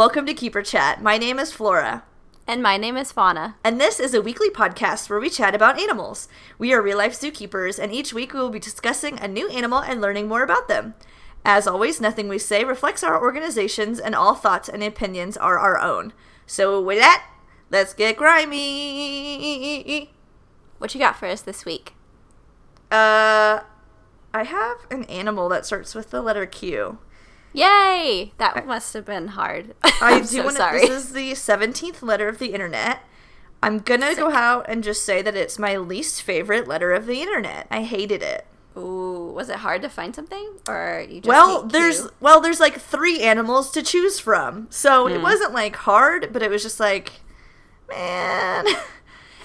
welcome to Keeper Chat. My name is Flora. And my name is Fauna. And this is a weekly podcast where we chat about animals. We are real life zookeepers, and each week we will be discussing a new animal and learning more about them. As always, nothing we say reflects our organizations, and all thoughts and opinions are our own. So, with that, let's get grimy. What you got for us this week? Uh, I have an animal that starts with the letter Q. Yay! That must have been hard. I do so want to. sorry. This is the seventeenth letter of the internet. I'm gonna go out and just say that it's my least favorite letter of the internet. I hated it. Ooh, was it hard to find something, or you just well, there's well, there's like three animals to choose from, so Hmm. it wasn't like hard, but it was just like, man.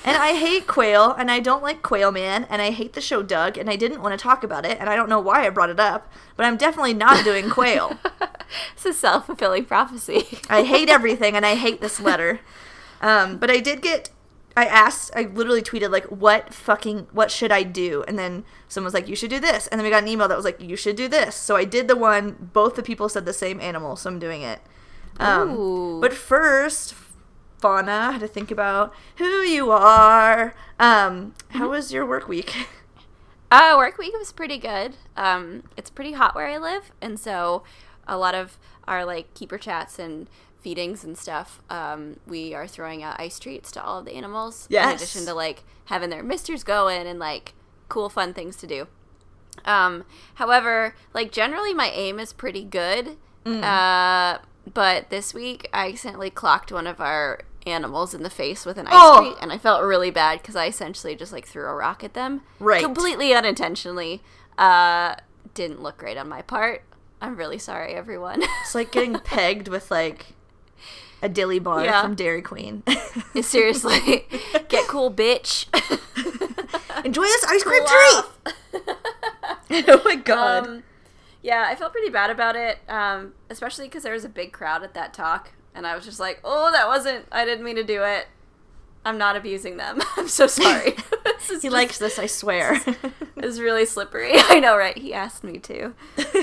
And I hate quail, and I don't like Quail Man, and I hate the show Doug, and I didn't want to talk about it, and I don't know why I brought it up, but I'm definitely not doing quail. it's a self fulfilling prophecy. I hate everything and I hate this letter. Um, but I did get I asked I literally tweeted like what fucking what should I do? And then someone was like, You should do this and then we got an email that was like, You should do this. So I did the one both the people said the same animal, so I'm doing it. Um, Ooh. but first Fauna, I had to think about who you are. Um, how was your work week? Uh, work week was pretty good. Um, it's pretty hot where I live, and so a lot of our like keeper chats and feedings and stuff. Um, we are throwing out ice treats to all of the animals. Yes. In addition to like having their misters going and like cool fun things to do. Um, however, like generally my aim is pretty good. Uh, but this week I accidentally clocked one of our animals in the face with an ice Oh. treat, and I felt really bad because I essentially just like threw a rock at them, Right. Completely unintentionally. Uh, didn't look great on my part. I'm really sorry, everyone. It's like getting pegged with like a dilly bar Yeah. from Dairy Queen. Seriously, get cool, bitch. Enjoy this ice cream treat. oh my god. Um, yeah, I felt pretty bad about it, um, especially because there was a big crowd at that talk, and I was just like, "Oh, that wasn't. I didn't mean to do it. I'm not abusing them. I'm so sorry." he just- likes this, I swear. it's really slippery. I know, right? He asked me to.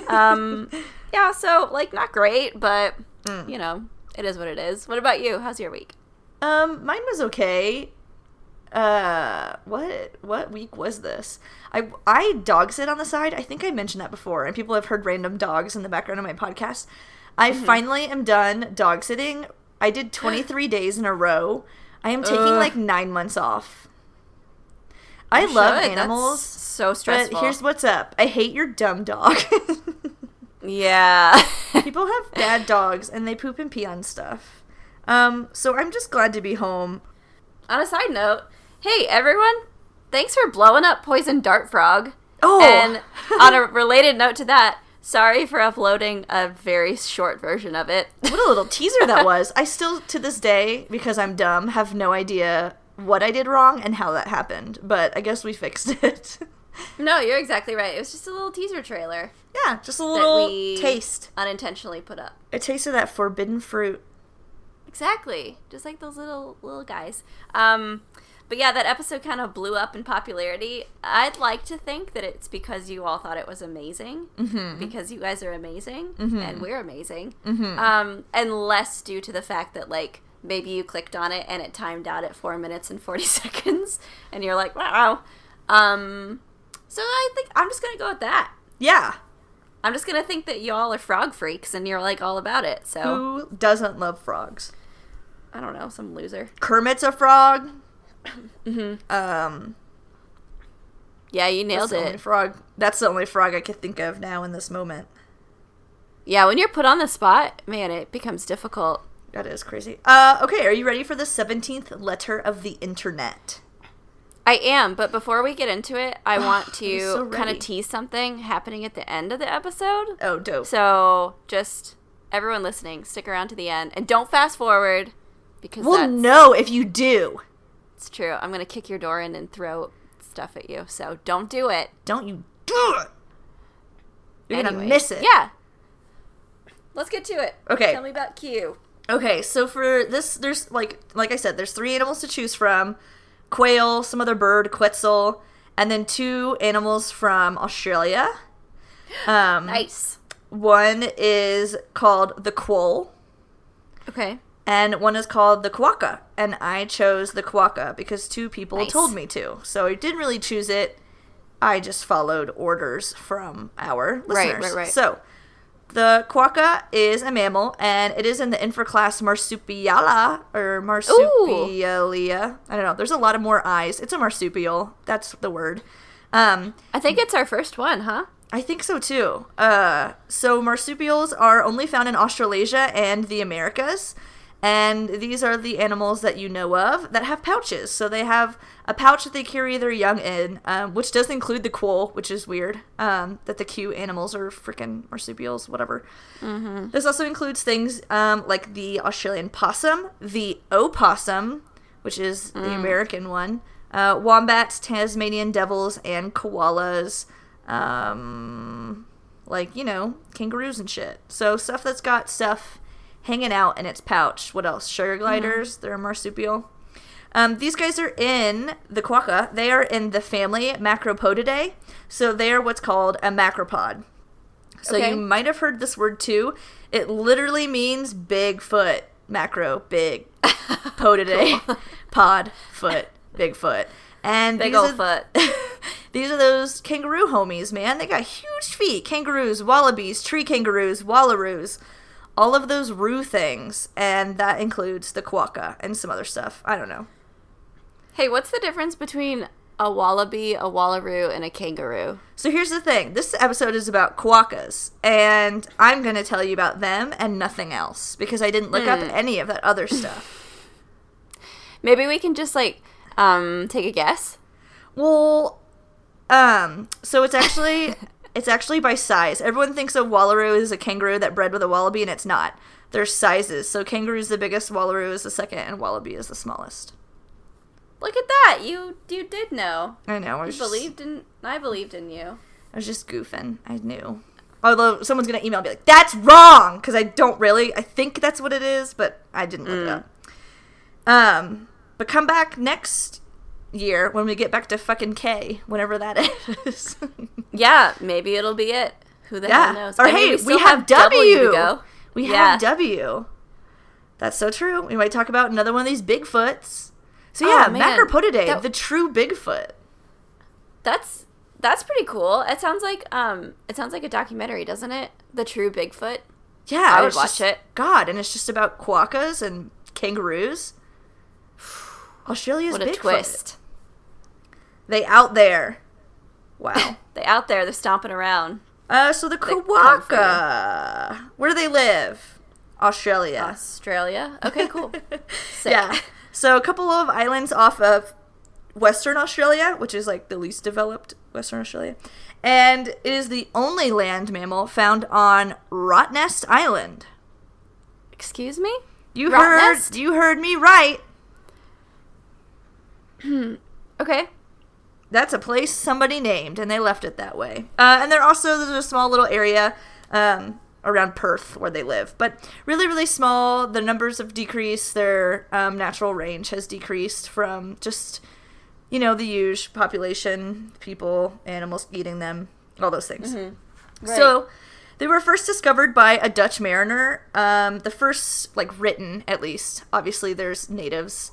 Um, yeah, so like not great, but Mm. you know, it is what it is. What about you? How's your week? um, mine was okay. Uh, what what week was this? I I dog sit on the side. I think I mentioned that before, and people have heard random dogs in the background of my podcast. I Mm-hmm. finally am done dog sitting. I did 23 days in a row. I am taking Ugh. like nine months off. I You love should. That's animals. so stressful. But here's what's up. I hate your dumb dog. yeah. People have bad dogs and they poop and pee on stuff. Um, so I'm just glad to be home. On a side note, hey everyone, thanks for blowing up Poison Dart Frog. Oh, And on a related note to that, sorry for uploading a very short version of it. what a little teaser that was. I still, to this day, because I'm dumb, have no idea what I did wrong and how that happened. But I guess we fixed it. no, you're exactly right. It was just a little teaser trailer yeah, just a little taste. unintentionally put up. A taste of that forbidden fruit. Exactly, just like those little little guys. Um, but yeah, that episode kind of blew up in popularity. I'd like to think that it's because you all thought it was amazing, Mm-hmm. because you guys are amazing and we're amazing, um, and less due to the fact that like maybe you clicked on it and it timed out at four minutes and forty seconds, and you're like, wow. Um, so I think I'm just gonna go with that. Yeah. I'm just gonna think that y'all are frog freaks and you're like all about it. So Who doesn't love frogs? I don't know, some loser. Kermit's a frog. Hmm Um, Yeah, you nailed it. frog. That's the only frog I could think of now in this moment. Yeah, when you're put on the spot, man, it becomes difficult. That is crazy. Uh, okay, are you ready for the 17th letter of the internet? I am, but before we get into it, I want to so kind of tease something happening at the end of the episode. Oh, dope. So just everyone listening, stick around to the end and don't fast forward because we'll know if you do. It's true. I'm gonna kick your door in and throw stuff at you. So don't do it. Don't you do it. You're gonna miss it. Yeah. Let's get to it. Okay. Tell me about Q. Okay, so for this, there's like like I said, there's three animals to choose from: quail, some other bird, quetzal, and then two animals from Australia. Um, Nice. One is called the quoll, Okay. And one is called the quokka. And I chose the quokka because two people Nice. told me to. So I didn't really choose it. I just followed orders from our listeners. right, right. right. So the quokka is a mammal, and it is in the infraclass Marsupiala or Marsupialia. I don't know. There's a lot of more eyes. It's a marsupial. That's the word. Um, I think it's our first one, huh? I think so too. Uh, so marsupials are only found in Australasia and the Americas, and these are the animals that you know of that have pouches. So they have a pouch that they carry their young in, um, which does include the quoll, which is weird. Um, that the cute animals are freaking marsupials, whatever. This also includes things um, like the Australian possum, the opossum, which is the American one, uh, wombats, Tasmanian devils, and koalas. Um, like, you know, kangaroos and shit. So stuff that's got stuff hanging out in its pouch. What else? Sugar gliders, they're a marsupial. Um, these guys are in the quokka. They are in the family Macropodidae. So they are what's called a macropod. So Okay. you might have heard this word too. It literally means big foot. Macro, big. Podidae. Pod, foot, big foot. And Big old are- foot. these are those kangaroo homies, man. They got huge feet. Kangaroos, wallabies, tree kangaroos, wallaroos. All of those roo things. And that includes the quokka and some other stuff. I don't know. Hey, what's the difference between a wallaby, a wallaroo, and a kangaroo? So here's the thing. This episode is about quokkas, and I'm going to tell you about them and nothing else because I didn't look up Hmm. any of that other stuff. Maybe we can just like um take a guess. well, um, so it's actually it's actually by size. Everyone thinks a wallaroo is a kangaroo that bred with a wallaby, and it's not. There's sizes. So kangaroo's the biggest, wallaroo is the second, and wallaby is the smallest. Look at that. You you did know. I know. I You just, believed in I believed in you. I was just goofing. I knew. Although someone's gonna email and be like, "That's wrong," because I don't really. I think that's what it is, but I didn't look it Mm. up. Um, but come back next year when we get back to fucking K, whenever that is. Yeah, maybe it'll be it. Who the hell knows? Or I mean, hey, we, still have, W. go. We Yeah. have W. That's so true. We might talk about another one of these Bigfoots. So Oh, yeah, man. Macropodidae, That- the true Bigfoot. That's that's pretty cool. It sounds like um it sounds like a documentary, doesn't it? The True Bigfoot. Yeah, I would watch just- it. God, and it's just about quokkas and kangaroos. Australia's What a Bigfoot. twist. They out there. Wow. They out there, they're stomping around. uh, so the quokka. Where do they live? Australia. Australia. Okay, cool. Sick. Yeah. So a couple of islands off of Western Australia, which is like the least developed Western Australia. And it is the only land mammal found on Rottnest Island. Excuse me? You Rottnest? heard you heard me right. Okay. That's a place somebody named, and they left it that way. Uh, and they're also there's a small little area um, around Perth where they live, but really, really small. The numbers have decreased. Their um, natural range has decreased from just you know the huge population, people, animals eating them, all those things. Right. So they were first discovered by a Dutch mariner. Um, the first, like written at least. Obviously, there's natives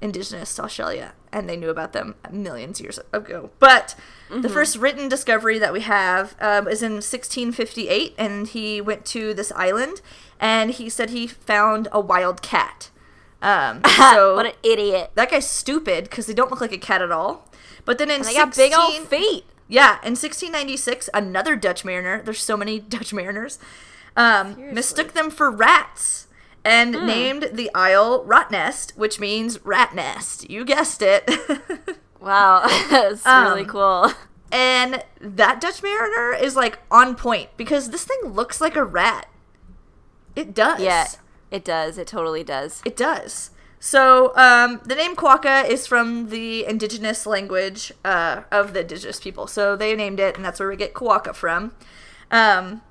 indigenous to Australia, and they knew about them millions of years ago. But the first written discovery that we have um, is in 1658, and he went to this island, and he said he found a wild cat. Um, so what an idiot. that guy's stupid because they don't look like a cat at all. But then in And they got big old feet. yeah, in 1696, another Dutch mariner, there's so many Dutch mariners. Um, mistook them for rats and Hmm. named the isle Rottnest, which means rat nest. You guessed it. Wow. That's really Um, cool. and that Dutch mariner is like on point because this thing looks like a rat. It does. Yeah, it does. It totally does. It does. So um, the name Quokka is from the indigenous language uh, of the indigenous people. So they named it, and that's where we get Quokka from. Um,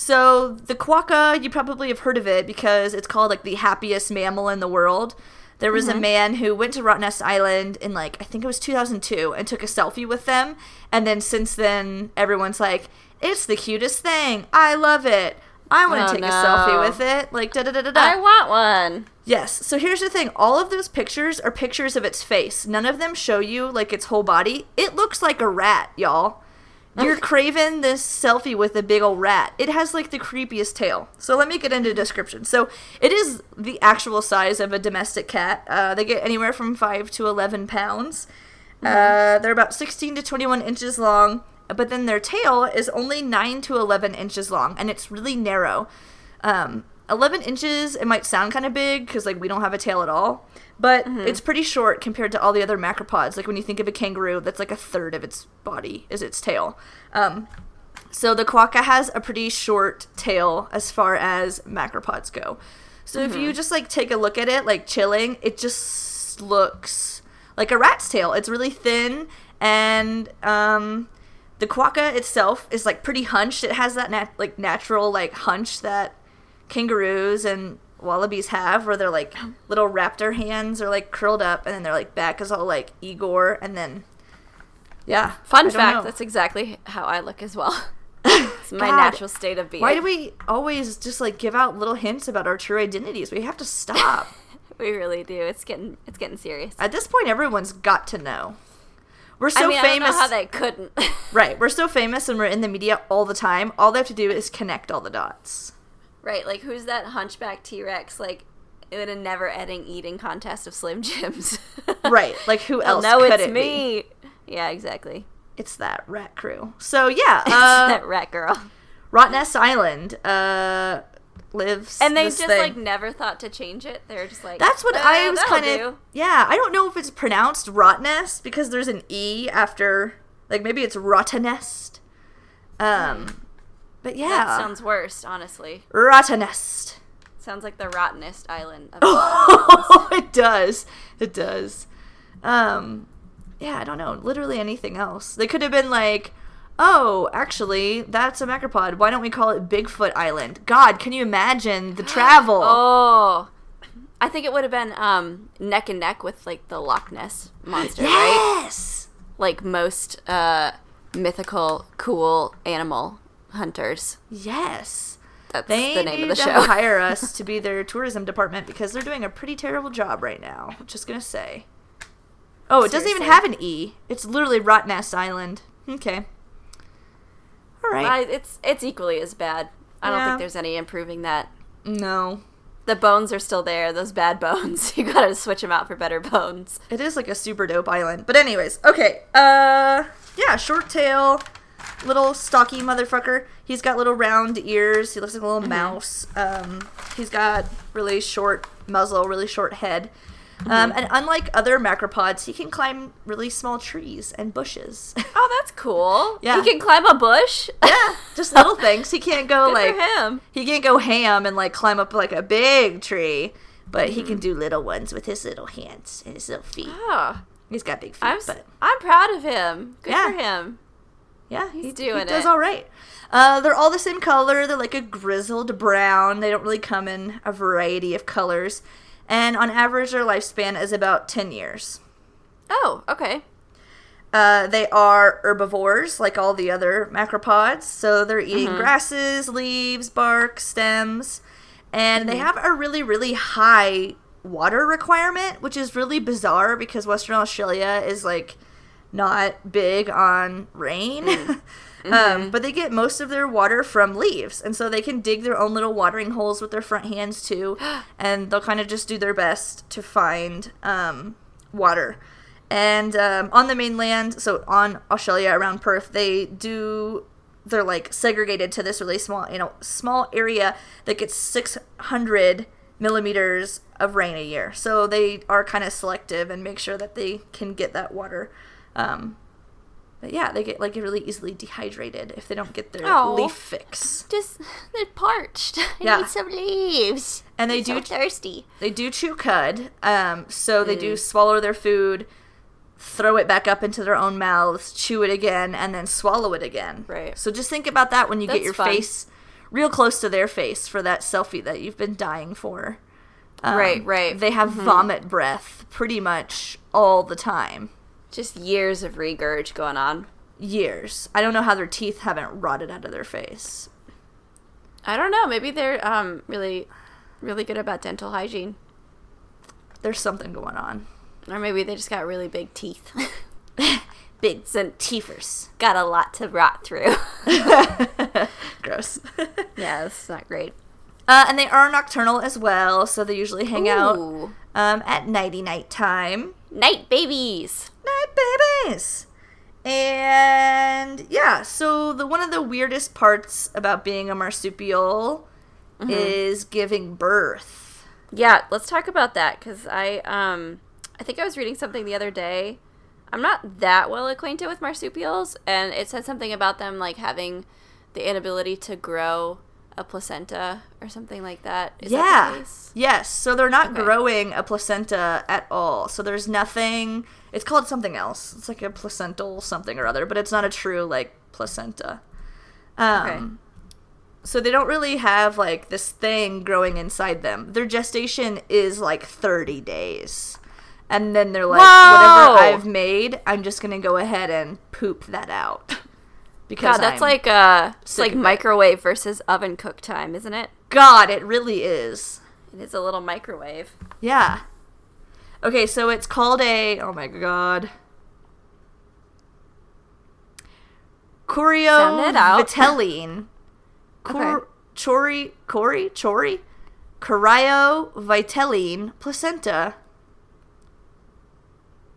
so the quokka, you probably have heard of it because it's called like the happiest mammal in the world. There was a mm-hmm. man who went to Rottnest Island in like I think it was 2002 and took a selfie with them, and then since then everyone's like, "It's the cutest thing. I love it. I want to Oh, take a selfie with it. Like da da da da da. I want one. Yes. So here's the thing. All of those pictures are pictures of its face. None of them show you like its whole body. It looks like a rat, y'all. You're craving this selfie with a big old rat. It has like the creepiest tail. So let me get into description. So it is the actual size of a domestic cat. Uh, they get anywhere from five to eleven pounds. Uh, they're about sixteen to twenty-one inches long. But then their tail is only nine to eleven inches long, and it's really narrow. Um, 11 inches, it might sound kind of big because like we don't have a tail at all, but it's pretty short compared to all the other macropods. Like when you think of a kangaroo, that's like a third of its body is its tail. Um, so the quokka has a pretty short tail as far as macropods go. So if you just like take a look at it, like chilling, it just looks like a rat's tail. It's really thin and um, the quokka itself is like pretty hunched. It has that nat- like natural like hunch that kangaroos and wallabies have where they're like little raptor hands are like curled up and then their like back is all like Igor and then yeah. Fun fact: know. that's exactly how I look as well. It's my God. natural state of being. Why do we always just like give out little hints about our true identities? We have to stop. We really do. It's getting it's getting serious. At this point, everyone's got to know. We're so I mean, I don't famous, know how they couldn't. right? We're so famous, and we're in the media all the time. All they have to do is connect all the dots. Right, like who's that hunchback T Rex? Like in a never-ending eating contest of Slim Jims. Right? Like who else? no, it's it be? me. Yeah, exactly. It's that rat crew. So yeah, uh, that rat girl. Rottnest Island uh, lives, And they just thing. like never thought to change it. They're just like That's what "Uh, I was kind of. do." Yeah, I don't know if it's pronounced Rottnest because there's an e after, like maybe it's Rottenest. Um, but yeah, That sounds worse, honestly. Rottenest. Sounds like the rottenest island. Of Oh, it does. It does. Um, yeah, I don't know. Literally anything else. They could have been like, oh, actually, that's a macropod. Why don't we call it Bigfoot Island? God, can you imagine the travel? oh, I think it would have been um, neck and neck with like the Loch Ness monster, right? yes. Like most uh, mythical, cool animal hunters. Yes. That's They the name of the show. hire us to be their tourism department because they're doing a pretty terrible job right now. Just gonna say. Oh, it doesn't even have an E. It's literally Rottnest Island. Okay. All right. I, it's it's equally as bad. I don't think there's any improving that. no. The bones are still there. Those bad bones. You gotta switch them out for better bones. It is like a super dope island. But anyways, okay. Uh yeah, short tail, little stocky motherfucker. He's got little round ears. He looks like a little mouse. Um he's got really short muzzle, really short head. Um, and unlike other macropods, he can climb really small trees and bushes. Oh, that's cool. Yeah. He can climb a bush. yeah, just little things. He can't go like him. he can't go ham and like climb up like a big tree, but he can do little ones with his little hands and his little feet. Oh, He's got big feet, I'm but I'm proud of him. Good Yeah. for him. Yeah, He's he, doing he does all right. Uh, they're all the same color. They're like a grizzled brown. They don't really come in a variety of colors, and on average, their lifespan is about ten years. Oh, okay. Uh, they are herbivores, like all the other macropods. So they're eating Mm-hmm. grasses, leaves, bark, stems, and Mm-hmm. they have a really, really high water requirement, which is really bizarre because Western Australia is like not big on rain. Mm. Mm-hmm. um, but they get most of their water from leaves, and so they can dig their own little watering holes with their front hands too, and they'll kind of just do their best to find um, water. And um, on the mainland, so on Australia around Perth, they do they're like segregated to this really small you know small area that gets 600 millimeters of rain a year. So they are kind of selective and make sure that they can get that water. Um, but yeah, they get like really easily dehydrated if they don't get their Aw. leaf fix. Just they're parched. I Yeah. need some leaves. And they I'm so do thirsty. They do chew cud, um, so they Mm. do swallow their food, throw it back up into their own mouths, chew it again, and then swallow it again. Right. So just think about that when you get your fun. face real close to their face for that selfie that you've been dying for. Um, Right, right. They have vomit breath pretty much all the time. Just years of regurg going on. Years. I don't know how their teeth haven't rotted out of their face. I don't know. Maybe they're um really, really good about dental hygiene, There's something going on. or maybe they just got really big teeth. Big and teethers. got a lot to rot through. Gross. yeah, that's not great. uh, and they are nocturnal as well, so they usually hang out um, at nighty night time. Night babies. Night babies. And yeah, so the one of the weirdest parts about being a marsupial is giving birth. Yeah, let's talk about that because I um I think I was reading something the other day. I'm not that well acquainted with marsupials, and it said something about them like having the inability to grow a placenta or something like that. Is yeah. that? Yes. So they're not Okay. growing a placenta at all. So there's nothing. It's called something else. It's like a placental something or other, but it's not a true like placenta. Um, Okay. So they don't really have like this thing growing inside them. Their gestation is like 30 days. And then they're like, Whoa! whatever I've made, I'm just gonna go ahead and poop that out. Because God, that's I'm- like uh, it's like of it. microwave versus oven cook time, isn't it? God, it really is. It is a little microwave. Yeah. Okay, so it's called a oh my god. Sound it out. Choriovitelline. Cor- Okay. Chori Cori Chori Cryovitelline placenta.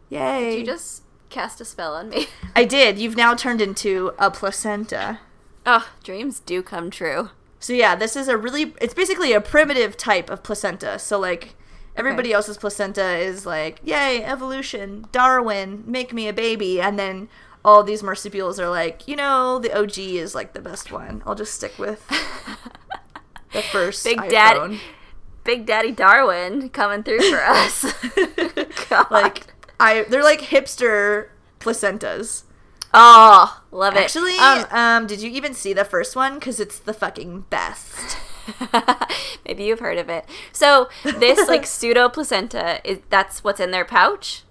Yay. Did you just cast a spell on me? I did. You've now turned into a placenta. oh, dreams do come true. So yeah, this is a really it's basically a primitive type of placenta. So like everybody Okay. else's placenta is like, yay, evolution, Darwin, make me a baby, and then all these marsupials are like, you know, the OG is like the best one. I'll just stick with the first Big iPhone. Daddy- Big Daddy Darwin coming through for us. God. Like I they're like hipster placentas. oh, love it. Actually, um, um, did you even see the first one? Because it's the fucking best. maybe you've heard of it. So this like pseudo placenta is that's what's in their pouch.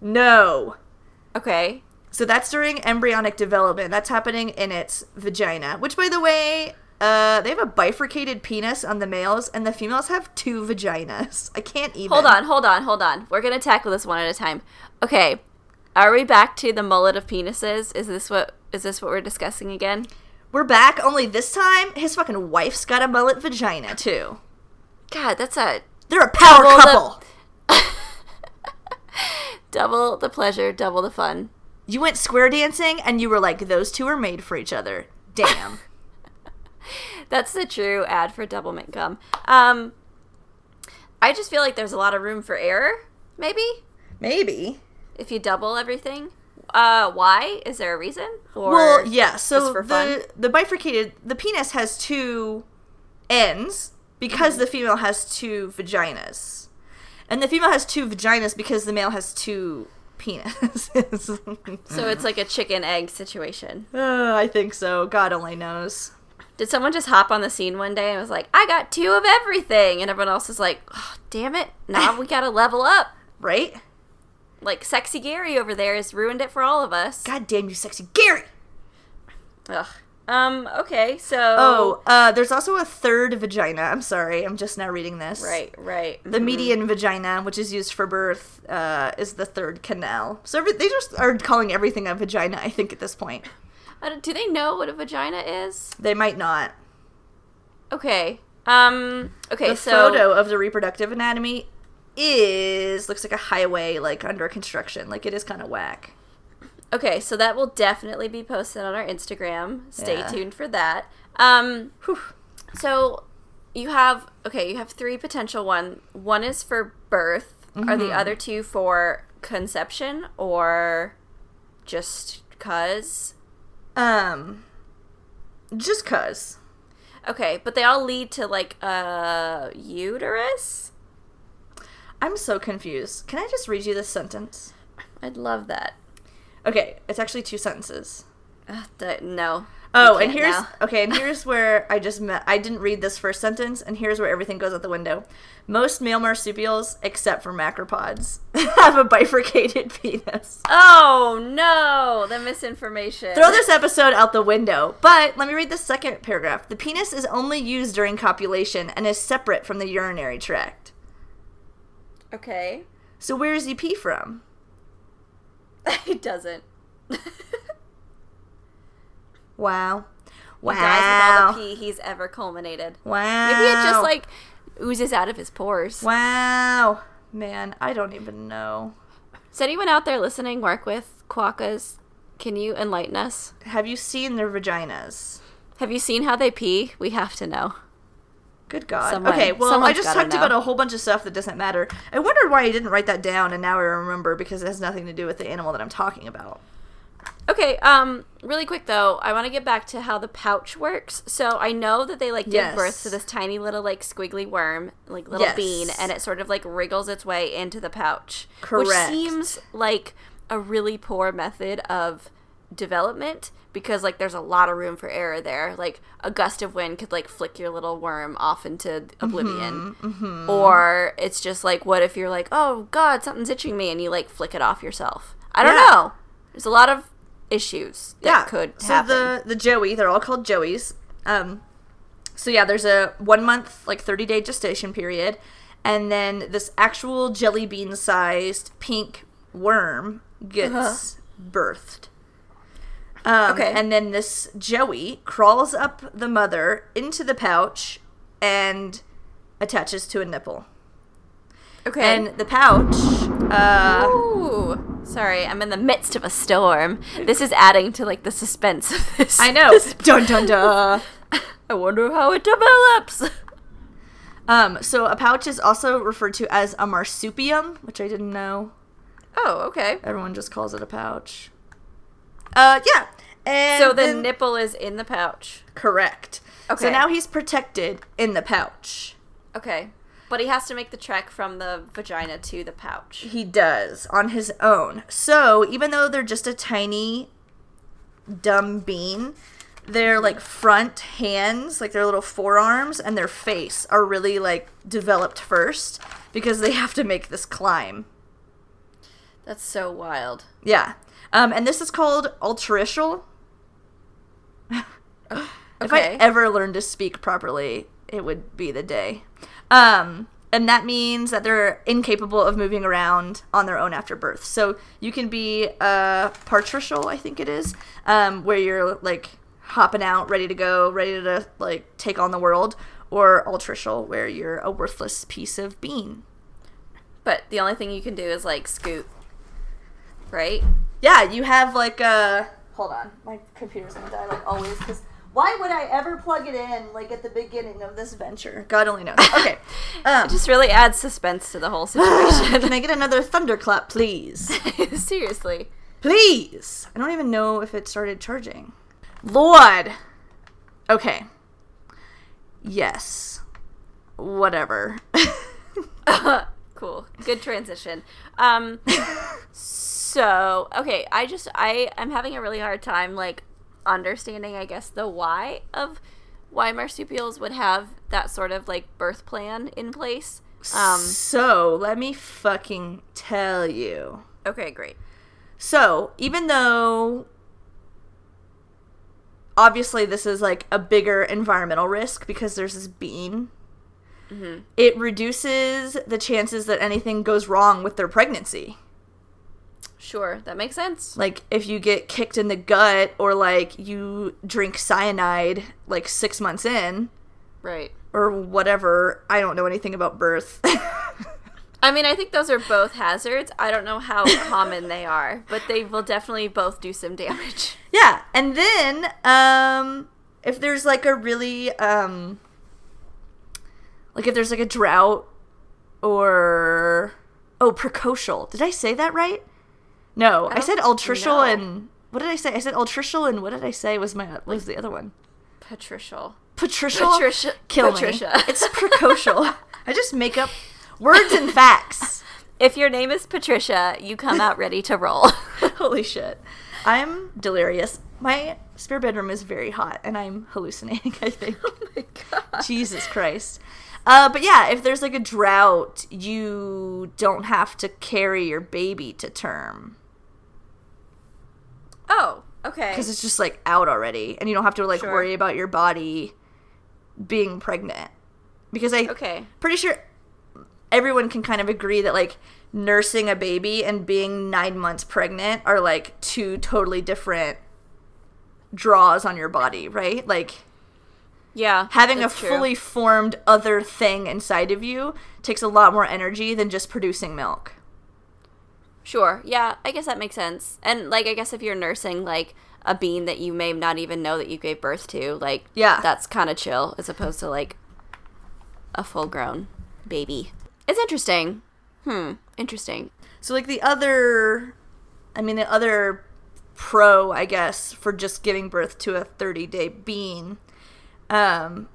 No. Okay. So that's during embryonic development. That's happening in its vagina. Which, by the way, uh, they have a bifurcated penis on the males, and the females have two vaginas. I can't even. Hold on, hold on, hold on. We're gonna tackle this one at a time. Okay. Are we back to the mullet of penises? Is this what is this what we're discussing again? We're back. Only this time, his fucking wife's got a mullet vagina too. God, that's a They're a power Double the- couple. double the pleasure, double the fun. You went square dancing, and you were like, "Those two are made for each other." Damn. That's the true ad for double mint gum. Um, I just feel like there's a lot of room for error. Maybe Maybe. if you double everything. Uh, why? Is there a reason? Or well, yeah. So just for the fun? the bifurcated the penis has two ends because the female has two vaginas, and the female has two vaginas because the male has two penises. So it's like a chicken egg situation. Uh, I think so. God only knows. Did someone just hop on the scene one day and was like, "I got two of everything," and everyone else is like, oh, "Damn it! Now we gotta level up." Right? Like sexy Gary over there has ruined it for all of us. God damn you, sexy Gary. Ugh. Um. Okay. So. Oh, uh, there's also a third vagina. I'm sorry. I'm just now reading this. Right. Right. The Mhm. median vagina, which is used for birth, uh, is the third canal. So every, they just are calling everything a vagina, I think, at this point. Do they know what a vagina is? They might not. Okay. Um. Okay. the so. photo of the reproductive anatomy is looks like a highway like under construction. Like it is kind of whack. Okay, so that will definitely be posted on our Instagram. Stay Yeah. tuned for that. Um, Whew. so you have okay, you have three potential one. One is for birth. Are the Mhm. other two for conception or just cuz? Um, just cause. Okay, but they all lead to like a uterus. I'm so confused. Can I just read you this sentence? I'd love that. Okay, it's actually two sentences. Uh, th- no. Oh, and here's now. okay, and here's where I just met. I didn't read this first sentence, and here's where everything goes out the window. Most male marsupials, except for macropods, have a bifurcated penis. Oh no, the misinformation. Throw this episode out the window. But let me read the second paragraph. The penis is only used during copulation and is separate from the urinary tract. Okay. So where does he pee from? it doesn't. Wow. Wow. He dies with all the pee he's ever culminated. Wow. Maybe it just like oozes out of his pores. Wow. Man, I don't even know. Does anyone out there listening work with quokkas? Can you enlighten us? Have you seen their vaginas? Have you seen how they pee? We have to know. Good God. Someone- okay, well, I just talked know. about a whole bunch of stuff that doesn't matter. I wondered why I didn't write that down, and now I remember because it has nothing to do with the animal that I'm talking about. Okay, um, really quick though, I want to get back to how the pouch works. So I know that they like give Yes. birth to this tiny little like squiggly worm, like little Yes. bean, and it sort of like wriggles its way into the pouch. Correct. Which seems like a really poor method of development because like there's a lot of room for error there. Like a gust of wind could like flick your little worm off into oblivion. Mm-hmm, Or it's just like what if you're like, "Oh god, something's itching me," and you like flick it off yourself. I don't Yeah. know. There's a lot of issues that yeah. could so happen. the the joey, they're all called joeys. Um, so yeah, there's a one month, like thirty day gestation period, and then this actual jelly bean sized pink worm gets birthed. Um, Uh-huh. Okay. And then this joey crawls up the mother into the pouch and attaches to a nipple. okay. And the pouch, uh, Ooh, sorry, I'm in the midst of a storm. This is adding to like the suspense of this. I know. dun dun dun. I wonder how it develops. Um, so a pouch is also referred to as a marsupium, which I didn't know. Oh, okay. Everyone just calls it a pouch. Uh, yeah. And So the then- nipple is in the pouch. correct. Okay. So now he's protected in the pouch. Okay. But he has to make the trek from the vagina to the pouch. He does on his own. So even though they're just a tiny, dumb bean, their like front hands, like their little forearms, and their face are really like developed first because they have to make this climb. That's so wild. Yeah. Um, and this is called ultricial. If I ever learned to speak properly, it would be the day. Um, and that means that they're incapable of moving around on their own after birth. So you can be uh, patricial, I think it is, um, where you're like hopping out, ready to go, ready to like take on the world, or ultricial, where you're a worthless piece of bean. But the only thing you can do is like scoot. Right? Yeah, you have like a. Hold on, my computer's gonna die like always. Because why would I ever plug it in like at the beginning of this venture? God only knows. Okay, um, It just really adds suspense to the whole situation. can I get another thunderclap, please? Seriously. Please. I don't even know if it started charging. Lord. Okay. Yes. Whatever. cool. Good transition. Um so, okay, I just I am having a really hard time like understanding I guess the why of why marsupials would have that sort of like birth plan in place. Um so let me fucking tell you. okay, great. So, even though obviously this is like a bigger environmental risk because there's this bean, it reduces the chances that anything goes wrong with their pregnancy. Sure, that makes sense. Like, if you get kicked in the gut or like you drink cyanide like six months in Right. or whatever, I don't know anything about birth. I mean, I think those are both hazards. I don't know how common they are, but they will definitely both do some damage. Yeah, and then um if there's like a really um like if there's like a drought or oh precocial. Did I say that right? No, I, don't said ultricial know. and what did I say? I said ultricial and what did I say was my what was the other one? Patricial. Patricial. Patricia. Kill Patricia. me. It's precocial. I just make up words and facts. If your name is Patricia, you come out ready to roll. Holy shit. I'm delirious. My spare bedroom is very hot and I'm hallucinating, I think. oh my god. Jesus Christ. Uh, but yeah, if there's like a drought, you don't have to carry your baby to term Oh, okay. because it's just like out already, and you don't have to like Sure. worry about your body being pregnant. Because I Okay. pretty sure everyone can kind of agree that like nursing a baby and being nine months pregnant are like two totally different draws on your body, right? Like Yeah. having a true. fully formed other thing inside of you takes a lot more energy than just producing milk. Sure. Yeah, I guess that makes sense. And like I guess if you're nursing like a bean that you may not even know that you gave birth to, like Yeah. that's kind of chill as opposed to like a full-grown baby. It's interesting. Hmm, interesting. So like the other I mean the other pro, I guess, for just giving birth to a 30-day bean um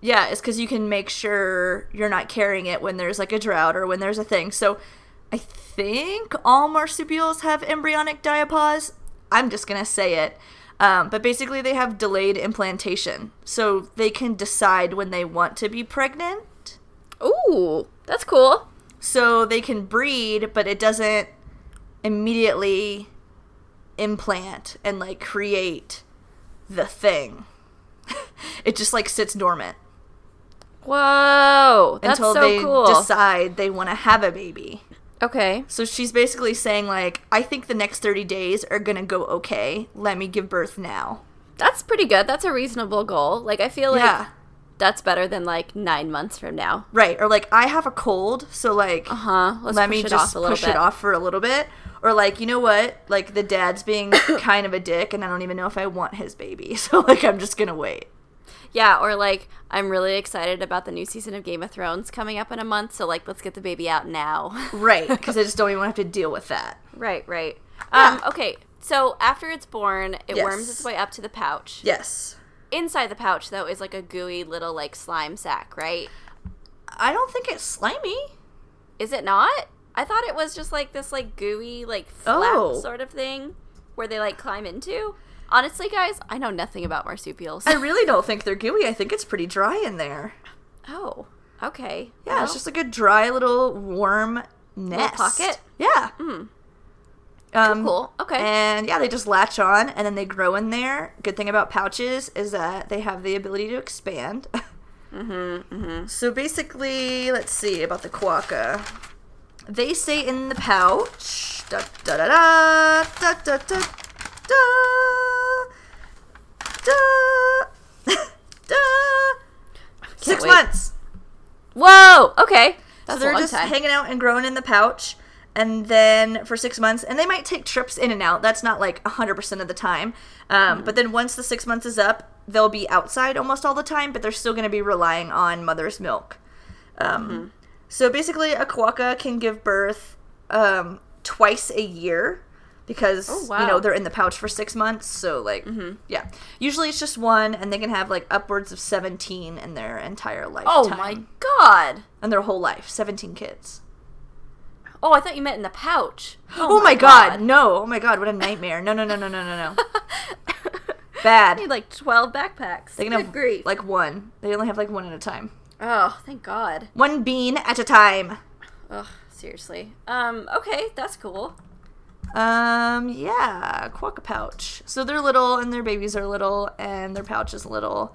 yeah, is cuz you can make sure you're not carrying it when there's like a drought or when there's a thing. So I think all marsupials have embryonic diapause. I'm just going to say it. Um, but basically, they have delayed implantation. So they can decide when they want to be pregnant. Ooh, that's cool. So they can breed, but it doesn't immediately implant and like create the thing. it just like sits dormant Whoa, that's until so they cool. decide they want to have a baby. Okay. So she's basically saying like, I think the next 30 days are going to go okay. Let me give birth now. That's pretty good. That's a reasonable goal. Like I feel like yeah. that's better than like 9 months from now. Right. Or like I have a cold, so like Uh-huh. Let's let me just off a little push bit. it off for a little bit. Or like, you know what? Like the dad's being kind of a dick and I don't even know if I want his baby. So like I'm just going to wait. Yeah, or like I'm really excited about the new season of Game of Thrones coming up in a month, so like let's get the baby out now. Right, because I just don't even want to have to deal with that. right, right. Yeah. Um okay. So after it's born, it Yes. worms its way up to the pouch. Yes. Inside the pouch though is like a gooey little like slime sack, right? I don't think it's slimy. Is it not? I thought it was just like this like gooey like flap Oh. sort of thing where they like climb into. Honestly, guys, I know nothing about marsupials. I really don't think they're gooey. I think it's pretty dry in there. oh, okay. Yeah, Well, it's just like a dry little worm nest. pocket? Yeah. Hmm. Um, cool. Okay. And yeah, they just latch on and then they grow in there. Good thing about pouches is that they have the ability to expand. mm-hmm, mm-hmm. so basically, let's see about the quokka. They stay in the pouch. Da da da da da da da da da da. Six wait. months. Whoa. Okay. That's so they're just time. hanging out and growing in the pouch and then for six months and they might take trips in and out that's not like 100% of the time um, Hmm. but then once the six months is up they'll be outside almost all the time but they're still going to be relying on mother's milk um, Mm-hmm. so basically a quokka can give birth um, twice a year because Oh, you know they're in the pouch for six months so like Mm-hmm. yeah usually it's just one and they can have like upwards of 17 in their entire lifetime oh my god. and their whole life 17 kids Oh, I thought you meant in the pouch. Oh, my god. no! Oh my god, what a nightmare! No, no, no, no, no, no, no. Bad. I need like twelve backpacks. They can Good have grief. like one. They only have like one at a time. oh, thank God. One bean at a time. Ugh, seriously. Um. Okay, that's cool. Um, yeah, quokka pouch. So they're little, and their babies are little, and their pouch is little,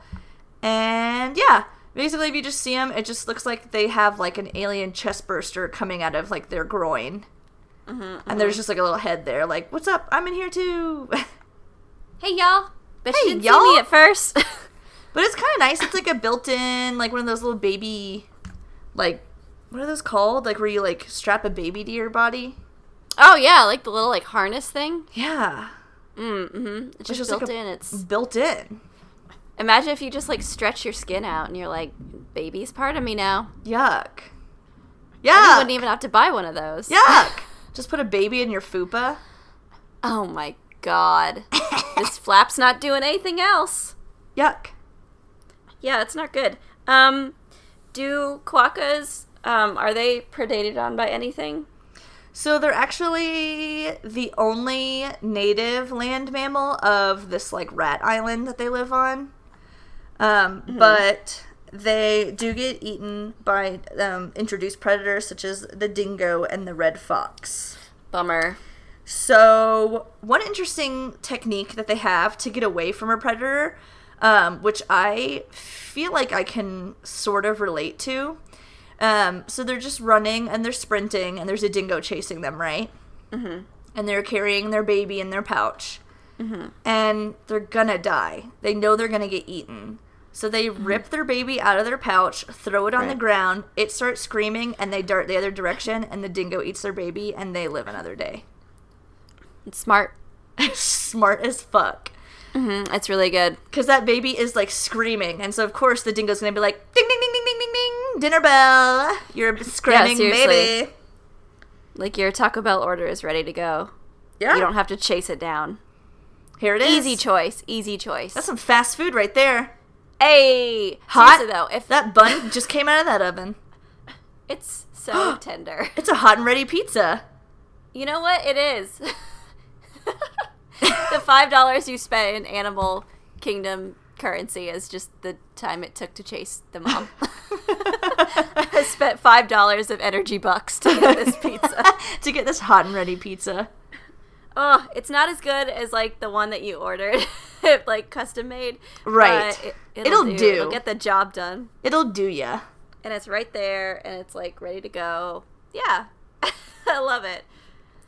and yeah. Basically, if you just see them, it just looks like they have like an alien chest burster coming out of like their groin, Mm-hmm, and there's just like a little head there, like, "What's up? I'm in here too." Hey, y'all. Bet Hey, you didn't y'all. see me at first. But it's kind of nice. It's like a built-in, like one of those little baby, like what are those called? Like where you like strap a baby to your body. Oh yeah, like the little like harness thing. Yeah, Mm, mm-hmm. It's just, just built like in. It's built in. imagine if you just like stretch your skin out and you're like, baby's part of me now. Yuck. Yeah. You wouldn't even have to buy one of those. Yuck. Just put a baby in your fupa. Oh my god. this flap's not doing anything else. Yuck. Yeah, it's not good. Um, do quokkas um are they predated on by anything? So they're actually the only native land mammal of this like rat island that they live on. Um, But they do get eaten by um, introduced predators such as the dingo and the red fox. Bummer. So, one interesting technique that they have to get away from a predator, um, which I feel like I can sort of relate to. Um, so, they're just running and they're sprinting, and there's a dingo chasing them, right? Mm-hmm. And they're carrying their baby in their pouch. Mm-hmm. And they're gonna die. They know they're gonna get eaten. So they rip their baby out of their pouch, throw it on the ground, it starts screaming, and they dart the other direction, and the dingo eats their baby, and they live another day. It's smart. smart as fuck. Mm, it's really good. Because that baby is like screaming. And so, of course, the dingo's to be like, ding, ding, ding, ding, dinner bell. You're screaming seriously. baby. Like your Taco Bell order is ready to go. Yeah. You don't have to chase it down. Here it is. Easy choice. Easy choice. That's some fast food right there. hey, Hot. Seriously though, if That bun just came out of that oven. it's so tender. It's a hot and ready pizza. You know what? It is. the five dollars you spent in Animal Kingdom currency is just the time it took to chase the mom. I spent five dollars of energy bucks to get this pizza. to get this hot and ready pizza. Oh, it's not as good as like the one that you ordered, like custom made. Right. It, It'll do. do. It'll get the job done, It'll do ya. and it's right there, and it's like ready to go. Yeah, I love it.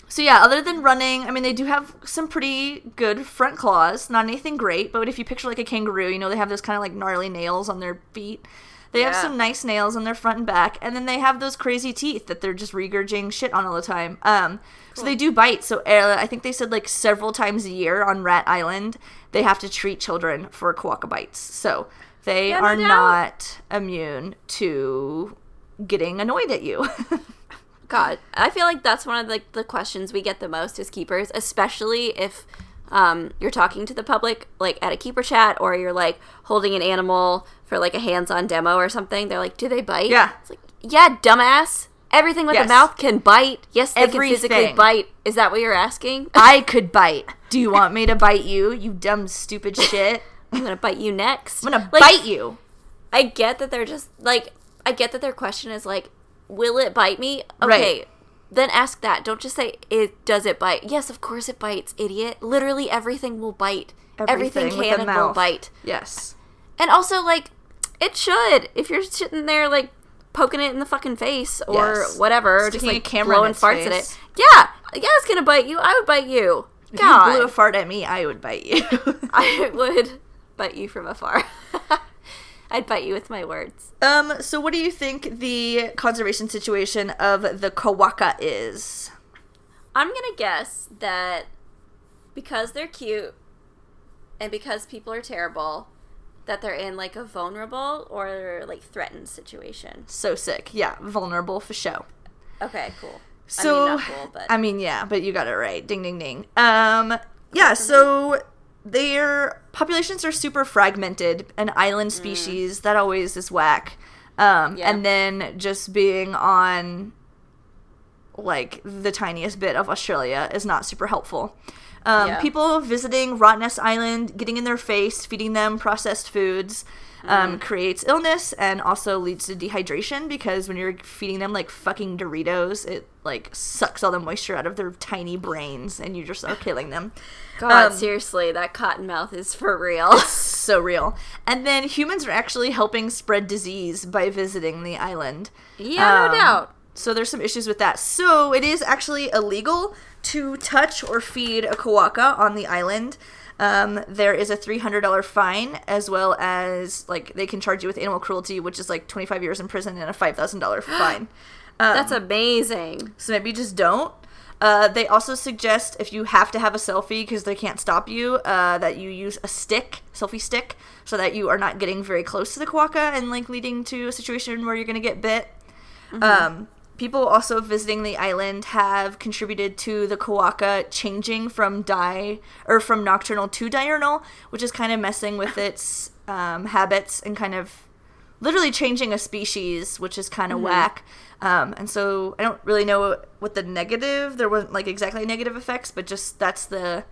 So yeah, other than running, I mean they do have some pretty good front claws. Not anything great, but if you picture like a kangaroo, you know they have those kind of like gnarly nails on their feet. They have some nice nails on their front and back, and then they have those crazy teeth that they're just regurging shit on all the time. Um, so they do bite. So uh, I think they said like several times a year on Rat Island they have to treat children for quokka bites. So they Yeah, are doubt. not immune to getting annoyed at you. God, I feel like that's one of like the questions we get the most as keepers, especially if um, you're talking to the public, like at a keeper chat, or you're like holding an animal for like a hands-on demo or something. They're like, "Do they bite?" Yeah. It's like, "Yeah, dumbass. Everything with Yes. a mouth can bite. Yes, they can physically Everything. bite. Is that what you're asking? I could bite. Do you want me to bite you, you dumb stupid shit? I'm gonna bite you next. I'm gonna bite you. I get that they're just like I get that their question is like, will it bite me? Okay. Right. Then ask that. Don't just say it does it bite. Yes, of course it bites, idiot. Literally everything will bite. Everything, with can a and will mouth. bite. Yes. And also like it should. If you're sitting there like poking it in the fucking face or Yes. whatever, just Sticking a like camera in blowing farts at it. Yeah. Yeah, it's gonna bite you. I would bite you. If God. you blew a fart at me, I would bite you. I would bite you from afar. I'd bite you with my words. um. So, what do you think the conservation situation of the quokka is? I'm gonna guess that because they're cute and because people are terrible, that they're in like a vulnerable or like threatened situation. So sick. Yeah, vulnerable for show. Okay, cool. So, I mean, cool, but I mean, yeah, but you got it right. Ding, ding, ding. Um, yeah. So their populations are super fragmented. An island species that always is whack. Um, Yeah. and then just being on like the tiniest bit of Australia is not super helpful. Um, Yeah. People visiting Rottnest Island, getting in their face, feeding them processed foods, um, creates illness and also leads to dehydration because when you're feeding them like fucking Doritos, it like sucks all the moisture out of their tiny brains and you just are killing them. God, Um, seriously, that cotton mouth is for real. so real. And then humans are actually helping spread disease by visiting the island. yeah, no Um, doubt. So there's some issues with that. So it is actually illegal to touch or feed a quokka on the island. Um, there is a three hundred dollar fine, as well as like they can charge you with animal cruelty, which is like twenty five years in prison and a five thousand dollar fine. Um, That's amazing. so maybe just don't. Uh, they also suggest if you have to have a selfie because they can't stop you, uh, that you use a stick, selfie stick, so that you are not getting very close to the quokka and like leading to a situation where you're gonna get bit. Um, people also visiting the island have contributed to the quokka changing from die or from nocturnal to diurnal, which is kind of messing with its um, habits and kind of literally changing a species, which is kind of whack. Um, and so I don't really know what the negative. There wasn't like exactly negative effects, but just that's the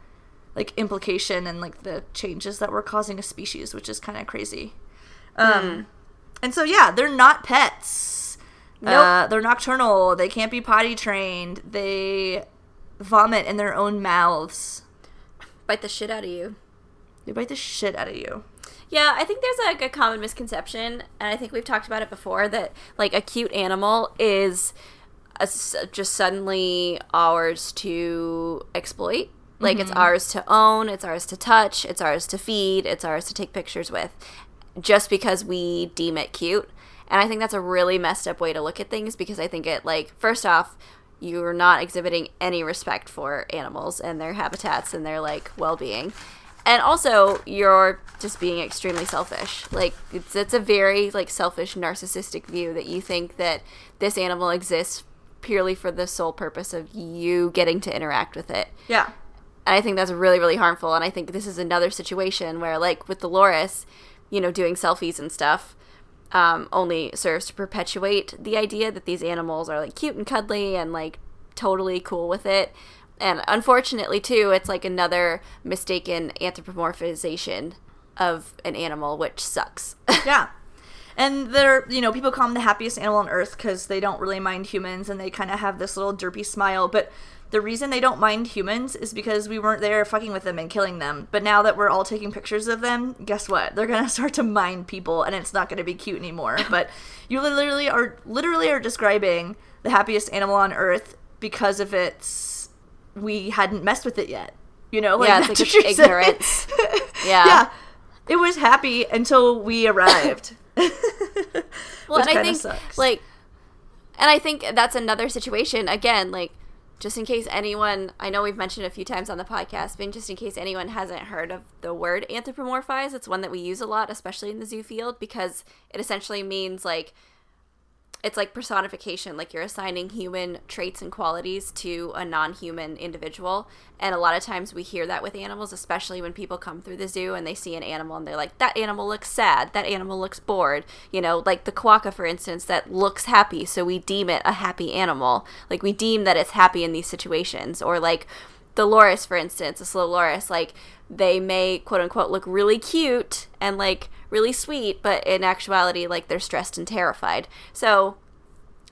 like implication and like the changes that we're causing a species, which is kind of crazy. Um, and so yeah, they're not pets. Nope. Uh, they're nocturnal. They can't be potty trained. They vomit in their own mouths. Bite the shit out of you. They bite the shit out of you. Yeah, I think there's like a common misconception, and I think we've talked about it before that like a cute animal is a just suddenly ours to exploit. Like it's ours to own, it's ours to touch, it's ours to feed, it's ours to take pictures with, just because we deem it cute. And I think that's a really messed up way to look at things because I think it like first off, you're not exhibiting any respect for animals and their habitats and their like well-being and also you're just being extremely selfish like it's, it's a very like selfish narcissistic view that you think that this animal exists purely for the sole purpose of you getting to interact with it Yeah. and I think that's really, really harmful. And I think this is another situation where, like with Dolores, you know, doing selfies and stuff um, only serves to perpetuate the idea that these animals are like cute and cuddly and like totally cool with it. And unfortunately, too, it's like another mistaken anthropomorphization of an animal, which sucks. Yeah. And they're, you know, people call them the happiest animal on earth because they don't really mind humans and they kind of have this little derpy smile. But the reason they don't mind humans is because we weren't there fucking with them and killing them. But now that we're all taking pictures of them, guess what? They're gonna start to mind people, and it's not gonna be cute anymore. But you literally are literally are describing the happiest animal on earth because of its we hadn't messed with it yet. You know, Yeah, it's like its ignorance. Yeah. yeah. It was happy until we arrived. well, and I think sucks. like, and I think that's another situation again, like. Just in case anyone, I know we've mentioned a few times on the podcast, but just in case anyone hasn't heard of the word anthropomorphize, it's one that we use a lot, especially in the zoo field, because it essentially means like it's like personification like you're assigning human traits and qualities to a non-human individual. And a lot of times we hear that with animals especially when people come through the zoo and they see an animal and they're like that animal looks sad. That animal looks bored. You know like the quokka for instance that looks happy so we deem it a happy animal. Like we deem that it's happy in these situations. Or like the loris for instance a slow loris like they may quote unquote look really cute and like really sweet but in actuality like they're stressed and terrified. So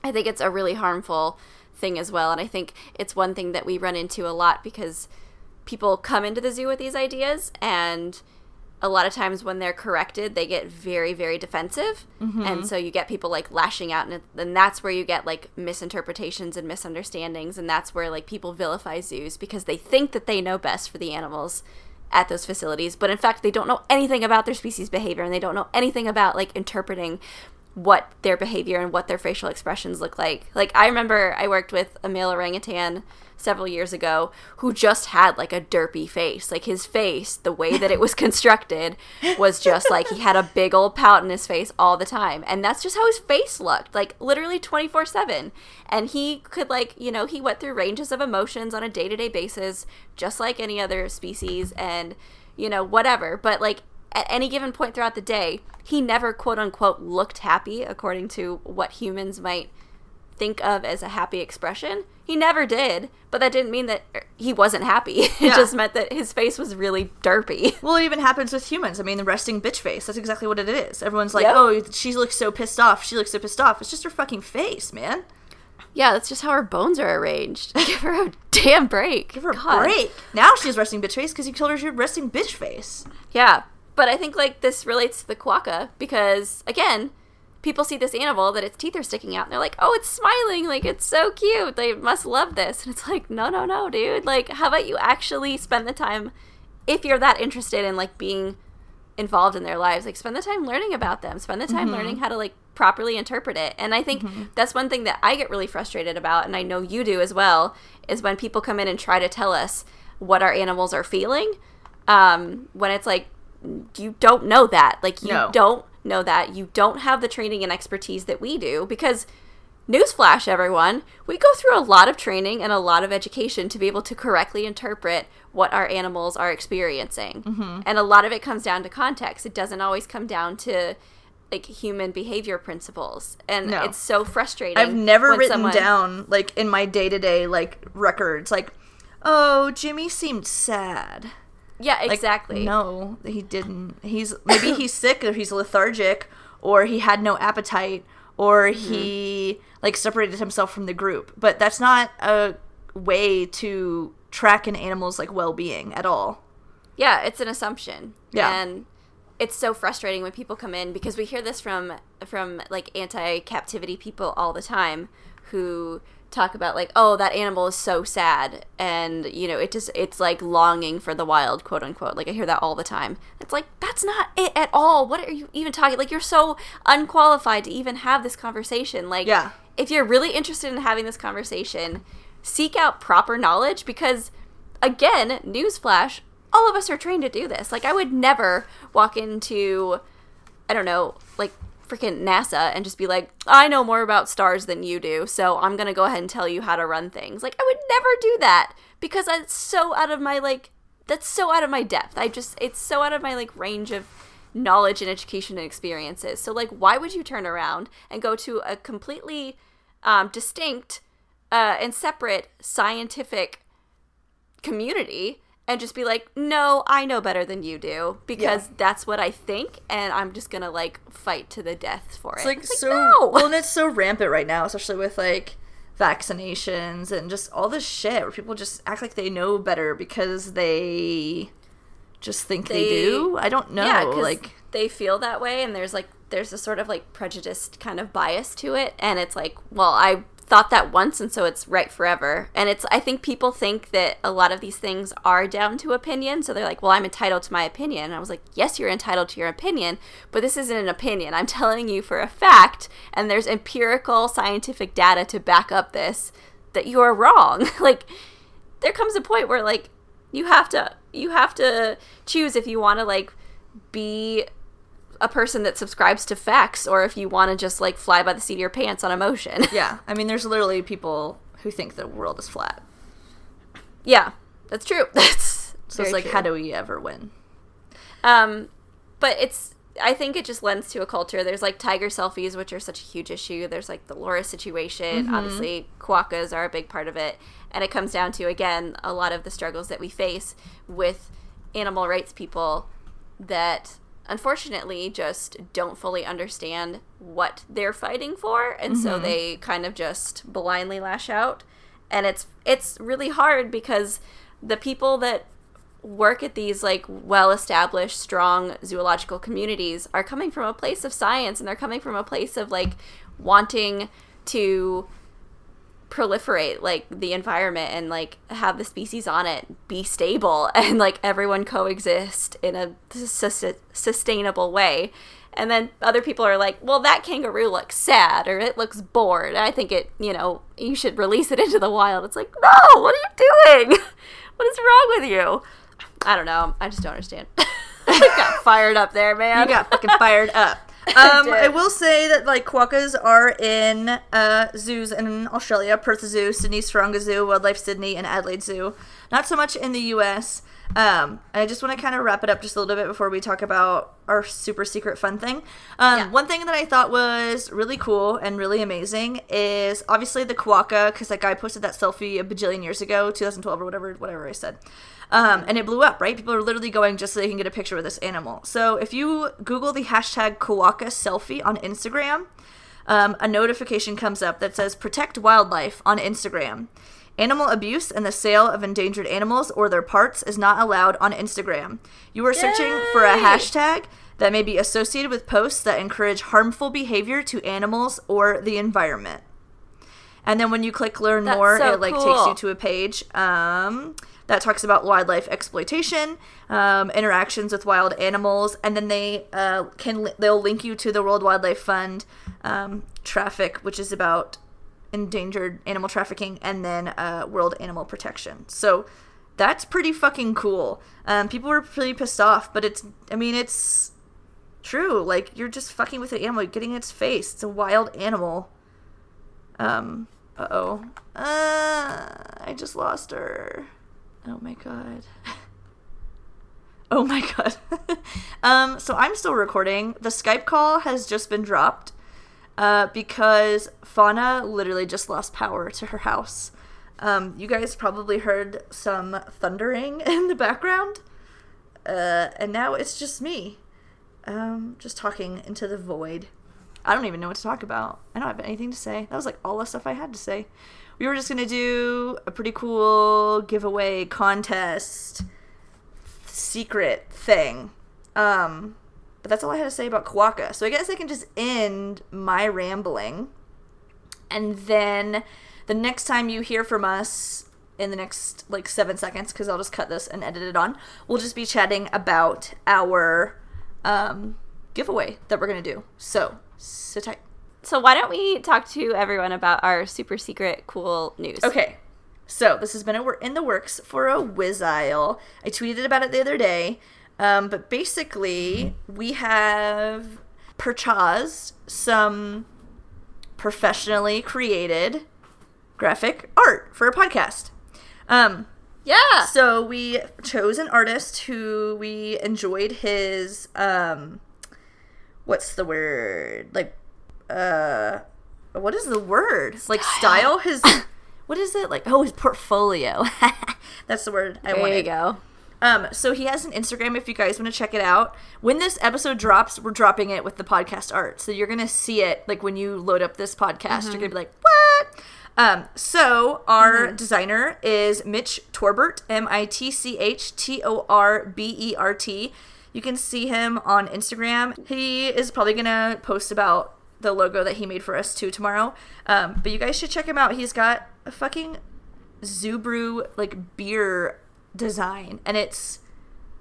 i think it's a really harmful thing as well and i think it's one thing that we run into a lot because people come into the zoo with these ideas and a lot of times when they're corrected they get very very defensive. Mm-hmm. And so you get people like lashing out and then that's where you get like misinterpretations and misunderstandings and that's where like people vilify zoos because they think that they know best for the animals at those facilities but in fact they don't know anything about their species behavior and they don't know anything about like interpreting what their behavior and what their facial expressions look like. Like I remember I worked with a male orangutan several years ago who just had like a derpy face. Like his face, the way that it was constructed was just like he had a big old pout in his face all the time. And that's just how his face looked, like literally 24/7. And he could like, you know, he went through ranges of emotions on a day-to-day basis just like any other species and you know, whatever. But like at any given point throughout the day, he never quote unquote looked happy according to what humans might think of as a happy expression. He never did, but that didn't mean that he wasn't happy. It Yeah. just meant that his face was really derpy. Well, it even happens with humans. I mean, the resting bitch face. That's exactly what it is. Everyone's like, Yep. oh, she looks so pissed off. She looks so pissed off. It's just her fucking face, man. yeah, that's just how her bones are arranged. Give her a damn break. Give her a break. Now she's resting bitch face because you told her she had resting bitch face. Yeah, but I think like this relates to the quokka because again, people see this animal that its teeth are sticking out and they're like, "Oh, it's smiling, like it's so cute. They must love this." And it's like, "No, no, no, dude. Like how about you actually spend the time if you're that interested in like being involved in their lives, like spend the time learning about them. Spend the time learning how to like properly interpret it." And I think that's one thing that I get really frustrated about and I know you do as well, is when people come in and try to tell us what our animals are feeling um, when it's like you don't know that like you No. don't know that you don't have the training and expertise that we do because newsflash everyone we go through a lot of training and a lot of education to be able to correctly interpret what our animals are experiencing mm-hmm. and a lot of it comes down to context it doesn't always come down to like human behavior principles, and No. it's so frustrating. I've never written someone- down like in my day to day like records like, oh, Jimmy seemed sad. Yeah, Like, exactly. No, he didn't. He's maybe he's sick or he's lethargic or he had no appetite or Mm-hmm. he like separated himself from the group. But that's not a way to track an animal's like well being at all. Yeah, it's an assumption. Yeah. And it's so frustrating when people come in because we hear this from from like anti-captivity people all the time who talk about like oh that animal is so sad and you know it just it's like longing for the wild quote unquote like i hear that all the time it's like that's not it at all what are you even talking like you're so unqualified to even have this conversation like Yeah. if you're really interested in having this conversation, seek out proper knowledge because, again, newsflash, all of us are trained to do this. Like, I would never walk into, I don't know, freaking NASA and just be like, I know more about stars than you do, so I'm to go ahead and tell you how to run things. Like, I would never do that because it's so out of my, like, that's so out of my depth. I just, it's so out of my, like, range of knowledge and education and experiences. So, like, why would you turn around and go to a completely um, distinct uh, and separate scientific community and just be like, no, I know better than you do because Yeah. that's what I think, and I'm just gonna like fight to the death for It's it. like It's so no! well, and it's so rampant right now, especially with like vaccinations and just all this shit where people just act like they know better because they just think they, They- do. I don't know. yeah, like they feel that way, and there's like there's a sort of like prejudiced kind of bias to it, and it's like, well, I thought that once, and so it's right forever. And it's I think people think that a lot of these things are down to opinion, so they're like, well, I'm entitled to my opinion. And I was like, yes, you're entitled to your opinion, but this isn't an opinion. I'm telling you for a fact, and there's empirical scientific data to back up this that you are wrong. like there comes a point where like you have to you have to choose if you want to like be a person that subscribes to facts or if you want to just like fly by the seat of your pants on emotion. yeah, I mean, there's literally people who think the world is flat. yeah, that's true. That's So it's like, how do we ever win? Um, but it's I think it just lends to a culture. There's like tiger selfies, which are such a huge issue. There's like the loris situation. Obviously, quokkas are a big part of it, and it comes down to again a lot of the struggles that we face with animal rights people that unfortunately just don't fully understand what they're fighting for, and so mm-hmm. they kind of just blindly lash out. And it's it's really hard because the people that work at these like well established strong zoological communities are coming from a place of science and they're coming from a place of like wanting to proliferate like the environment and like have the species on it be stable and like everyone coexist in a sus- sustainable way. And then other people are like well that kangaroo looks sad or it looks bored. I think it you know you should release it into the wild. It's like no what are you doing? What is wrong with you? I don't know. I just don't understand. I got fired up there man. You got fucking fired up. Um. I will say that like quokkas are in uh, zoos in Australia, Perth Zoo, Sydney Taronga Zoo, Wildlife Sydney, and Adelaide Zoo. Not so much in the U.S. Um, I just want to kind of wrap it up just a little bit before we talk about our super secret fun thing. Um, Yeah. One thing that I thought was really cool and really amazing is obviously the quokka because that guy posted that selfie a bajillion years ago, 2012 or whatever, whatever I said. Um, and it blew up, right? People are literally going just so they can get a picture with this animal. So if you Google the hashtag Quokka selfie on Instagram, um, a notification comes up that says protect wildlife on Instagram. Animal abuse and the sale of endangered animals or their parts is not allowed on Instagram. You are searching for a hashtag that may be associated with posts that encourage harmful behavior to animals or the environment. And then when you click learn That's more, so it like takes you to a page um, that talks about wildlife exploitation, um, interactions with wild animals, and then they uh, can they'll link you to the World Wildlife Fund um, traffic, which is about endangered animal trafficking, and then uh, World Animal Protection. So that's pretty fucking cool. Um, people were pretty pissed off, but it's I mean it's true. Like you're just fucking with the animal, getting its face. It's a wild animal. Um. Uh oh. Uh. I just lost her. Oh my god. Oh my god. um, so I'm still recording. The Skype call has just been dropped uh, because Fauna literally just lost power to her house. Um, you guys probably heard some thundering in the background. Uh, and now it's just me. Um, just talking into the void. I don't even know what to talk about. I don't have anything to say. That was like all the stuff I had to say. We were just gonna do a pretty cool giveaway contest secret thing. Um, but that's all I had to say about Quokka. So I guess I can just end my rambling. And then the next time you hear from us in the next like seven seconds, because I'll just cut this and edit it on, we'll just be chatting about our um, giveaway that we're going to do. So sit tight. So why don't we talk to everyone about our super secret cool news? Okay. So this has been a in the works for a while. I tweeted about it the other day. Um, but basically, we have purchased some professionally created graphic art for a podcast. Um, Yeah. so we chose an artist who we enjoyed his um what's the word? Like uh what is the word? Like style his what is it? Like oh his portfolio. That's the word I wanted. there you go. Um, so he has an Instagram if you guys want to check it out. When this episode drops, we're dropping it with the podcast art. So you're gonna see it like when you load up this podcast, you're gonna be like, What? Um, so our designer is Mitch Torbert, M I T C H T O R B E R T. You can see him on Instagram. He is probably gonna post about the logo that he made for us too tomorrow. Um, but you guys should check him out. He's got a fucking Zubru like beer design and it's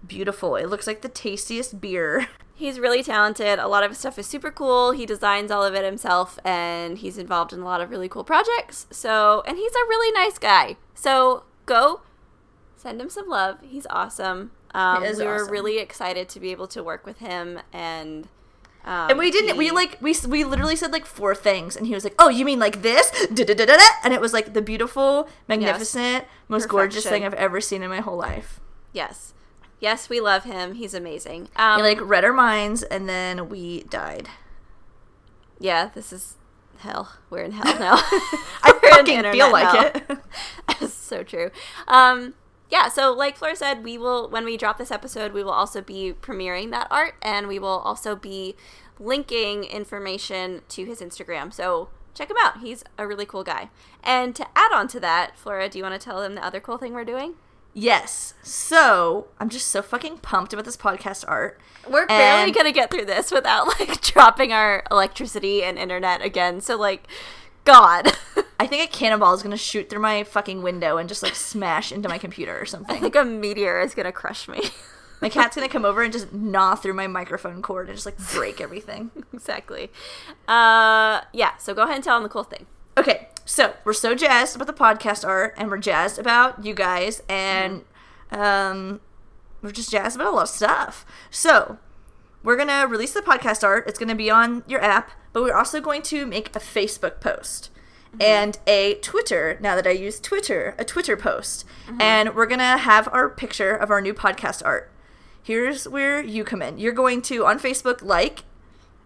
beautiful. It looks like the tastiest beer. He's really talented. A lot of his stuff is super cool. He designs all of it himself and he's involved in a lot of really cool projects. So, and he's a really nice guy. So, go send him some love. He's awesome. Um, we were really excited to be able to work with him and um, And we didn't. We like we we literally said like four things, and he was like, "Oh, you mean like this?" Da-da-da-da-da. And it was like the beautiful, magnificent, most gorgeous thing I've ever seen in my whole life. yes, yes, we love him. He's amazing. Um, He like read our minds, and then we died. yeah, this is hell. We're in hell now. I fucking feel like hell. it. That's so true. Um, yeah, so like Flora said, we will when we drop this episode, we will also be premiering that art, and we will also be linking information to his Instagram. So check him out. He's a really cool guy. And to add on to that, Flora, do you want to tell them the other cool thing we're doing? yes. So I'm just so fucking pumped about this podcast art. We're barely gonna get through this without like dropping our electricity and internet again. So like, God, I think a cannonball is gonna shoot through my fucking window and just like smash into my computer or something. I think a meteor is gonna crush me. My cat's gonna come over and just gnaw through my microphone cord and just like break everything. exactly. Uh, yeah. So go ahead and tell them the cool thing. Okay, so we're so jazzed about the podcast art, and we're jazzed about you guys, and um, we're just jazzed about a lot of stuff. So we're gonna release the podcast art. It's gonna be on your app, but we're also going to make a Facebook post mm-hmm. and a Twitter. Now that I use Twitter, a Twitter post, mm-hmm. and we're gonna have our picture of our new podcast art. Here's where you come in. You're going to on Facebook like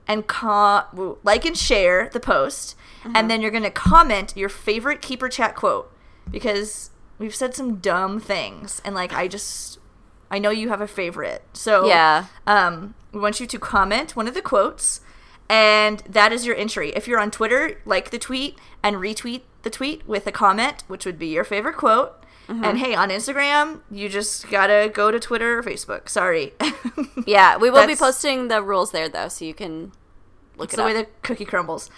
and com- like and share the post, and mm-hmm. then you're gonna comment your favorite keeper chat quote because we've said some dumb things, and like I just I know you have a favorite, so Yeah. Um, we want you to comment one of the quotes, and that is your entry. If you're on Twitter, like the tweet and retweet the tweet with a comment, which would be your favorite quote. And hey, on Instagram, you just gotta go to Twitter or Facebook. Sorry. Yeah, we will be posting the rules there though, so you can look It's it the up. way the cookie crumbles.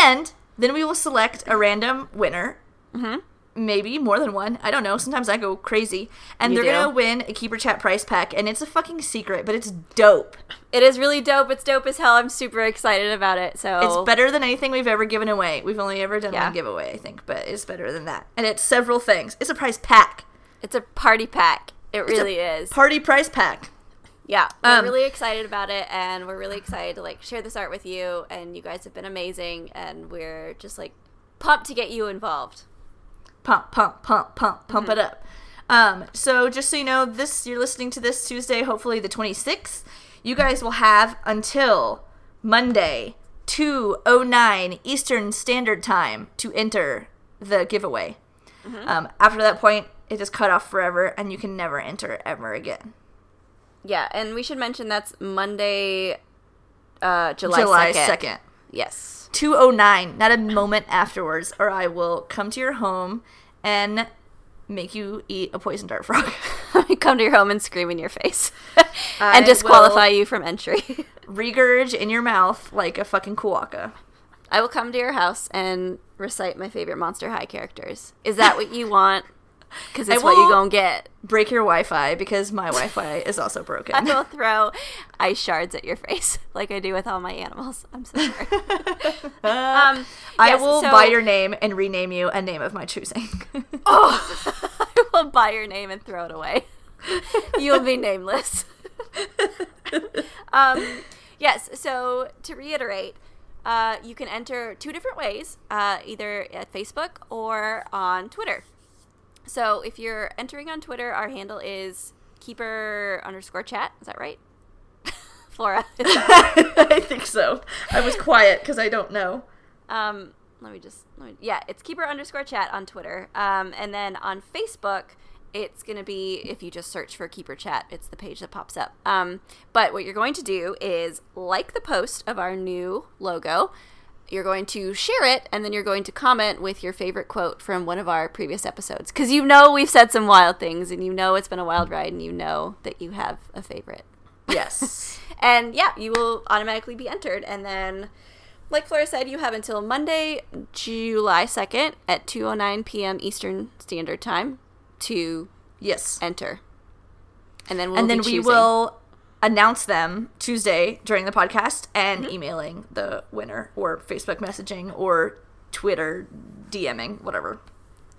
And then we will select a random winner. Mm-hmm. Maybe more than one. I don't know. Sometimes I go crazy. And You they're gonna win a Keeper Chat price pack. And it's a fucking secret, but it's dope. it is really dope. It's dope as hell. I'm super excited about it. So It's better than anything we've ever given away. We've only ever done Yeah. one giveaway, I think, but it's better than that. And it's several things. It's a prize pack. It's a party pack. It really is. Party prize pack. yeah, we're Um, really excited about it, and we're really excited to like share this art with you. And you guys have been amazing, and we're just like pumped to get you involved. Pump, pump, pump, pump, pump Mm-hmm. it up. Um, so just so you know, this you're listening to this Tuesday, hopefully the 26th. You guys will have until Monday, 2:09 Eastern Standard Time to enter the giveaway. Um, after that point, it is cut off forever, and you can never enter ever again. Yeah, and we should mention that's Monday, uh, July, July 2nd. 2nd. Yes. 209, not a moment afterwards, or I will come to your home and make you eat a poison dart frog. Come to your home and scream in your face. And disqualify you from entry. Regurge in your mouth like a fucking quokka. I will come to your house and recite my favorite Monster High characters. Is that what you want? Because it's what you will- gonna get. Break your Wi Fi because my Wi Fi is also broken. I will throw ice shards at your face like I do with all my animals. I'm so sorry. um, I yes, will so- buy your name and rename you a name of my choosing. Oh, I will buy your name and throw it away. You'll be nameless. um, yes. So to reiterate, uh, you can enter two different ways, uh, either at Facebook or on Twitter. So if you're entering on Twitter, our handle is keeper underscore chat. Is that right? Flora. I think so. I was quiet because I don't know. Um, let me just, let me, yeah, it's keeper underscore chat on Twitter. Um, and then on Facebook, it's going to be, if you just search for keeper chat, it's the page that pops up. Um, but what you're going to do is like the post of our new logo. You're going to share it, and then you're going to comment with your favorite quote from one of our previous episodes. Because you know we've said some wild things, and you know it's been a wild ride, and you know that you have a favorite. Yes. And yeah, you will automatically be entered. And then, like Flora said, you have until Monday, July 2nd at 2.09 p.m. Eastern Standard Time to yes. enter. And then we'll and then be we will announce them Tuesday during the podcast and Mm-hmm. emailing the winner or Facebook messaging or Twitter DMing, whatever.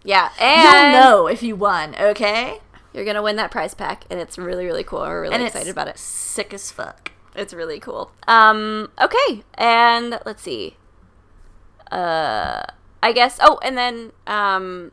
Yeah. And you'll know if you won, okay? you're going to win that prize pack. And it's really, really cool. We're really and excited about it. Sick as fuck. It's really cool. Um, okay, and let's see. Uh, I guess. Oh, and then um,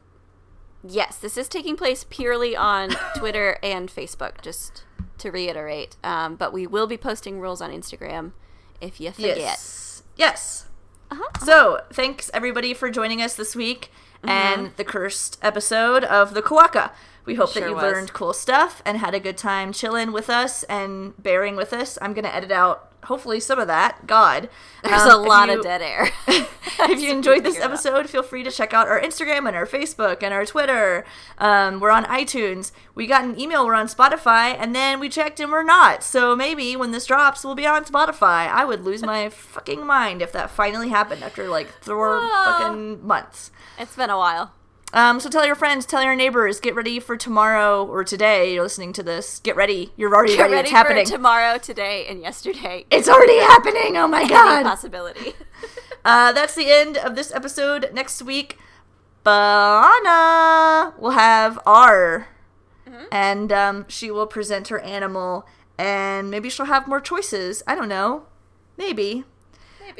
yes, this is taking place purely on Twitter and Facebook. Just to reiterate, um, but we will be posting rules on Instagram if you forget. Yes. Yes. Uh-huh. So, thanks everybody for joining us this week and the cursed episode of the Quokka. We hope Sure that you was. learned cool stuff and had a good time chilling with us and bearing with us. I'm going to edit out hopefully some of that. God. There's Um, a lot you- of dead air. if you enjoyed this episode, feel free to check out our Instagram and our Facebook and our Twitter. Um, we're on iTunes. We got an email. We're on Spotify, and then we checked and we're not. So maybe when this drops, we'll be on Spotify. I would lose my fucking mind if that finally happened after like four fucking months. it's been a while. Um, so tell your friends, tell your neighbors, get ready for tomorrow or today. You're listening to this. Get ready. You're already Get ready. ready It's happening. tomorrow, today, and yesterday. it's already happening. Oh my Any god. possibility. Uh, that's the end of this episode. Next week, Bana will have R, and um, she will present her animal, and maybe she'll have more choices. I don't know. Maybe.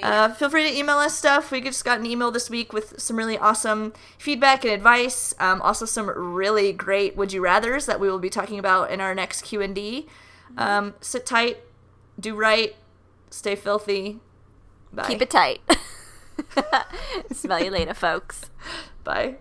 Uh, feel free to email us stuff. We just got an email this week with some really awesome feedback and advice. Um, also, some really great would you rather's that we will be talking about in our next Q and D. Um, sit tight, do right, stay filthy. Bye. Keep it tight. Smell you later, folks. Bye.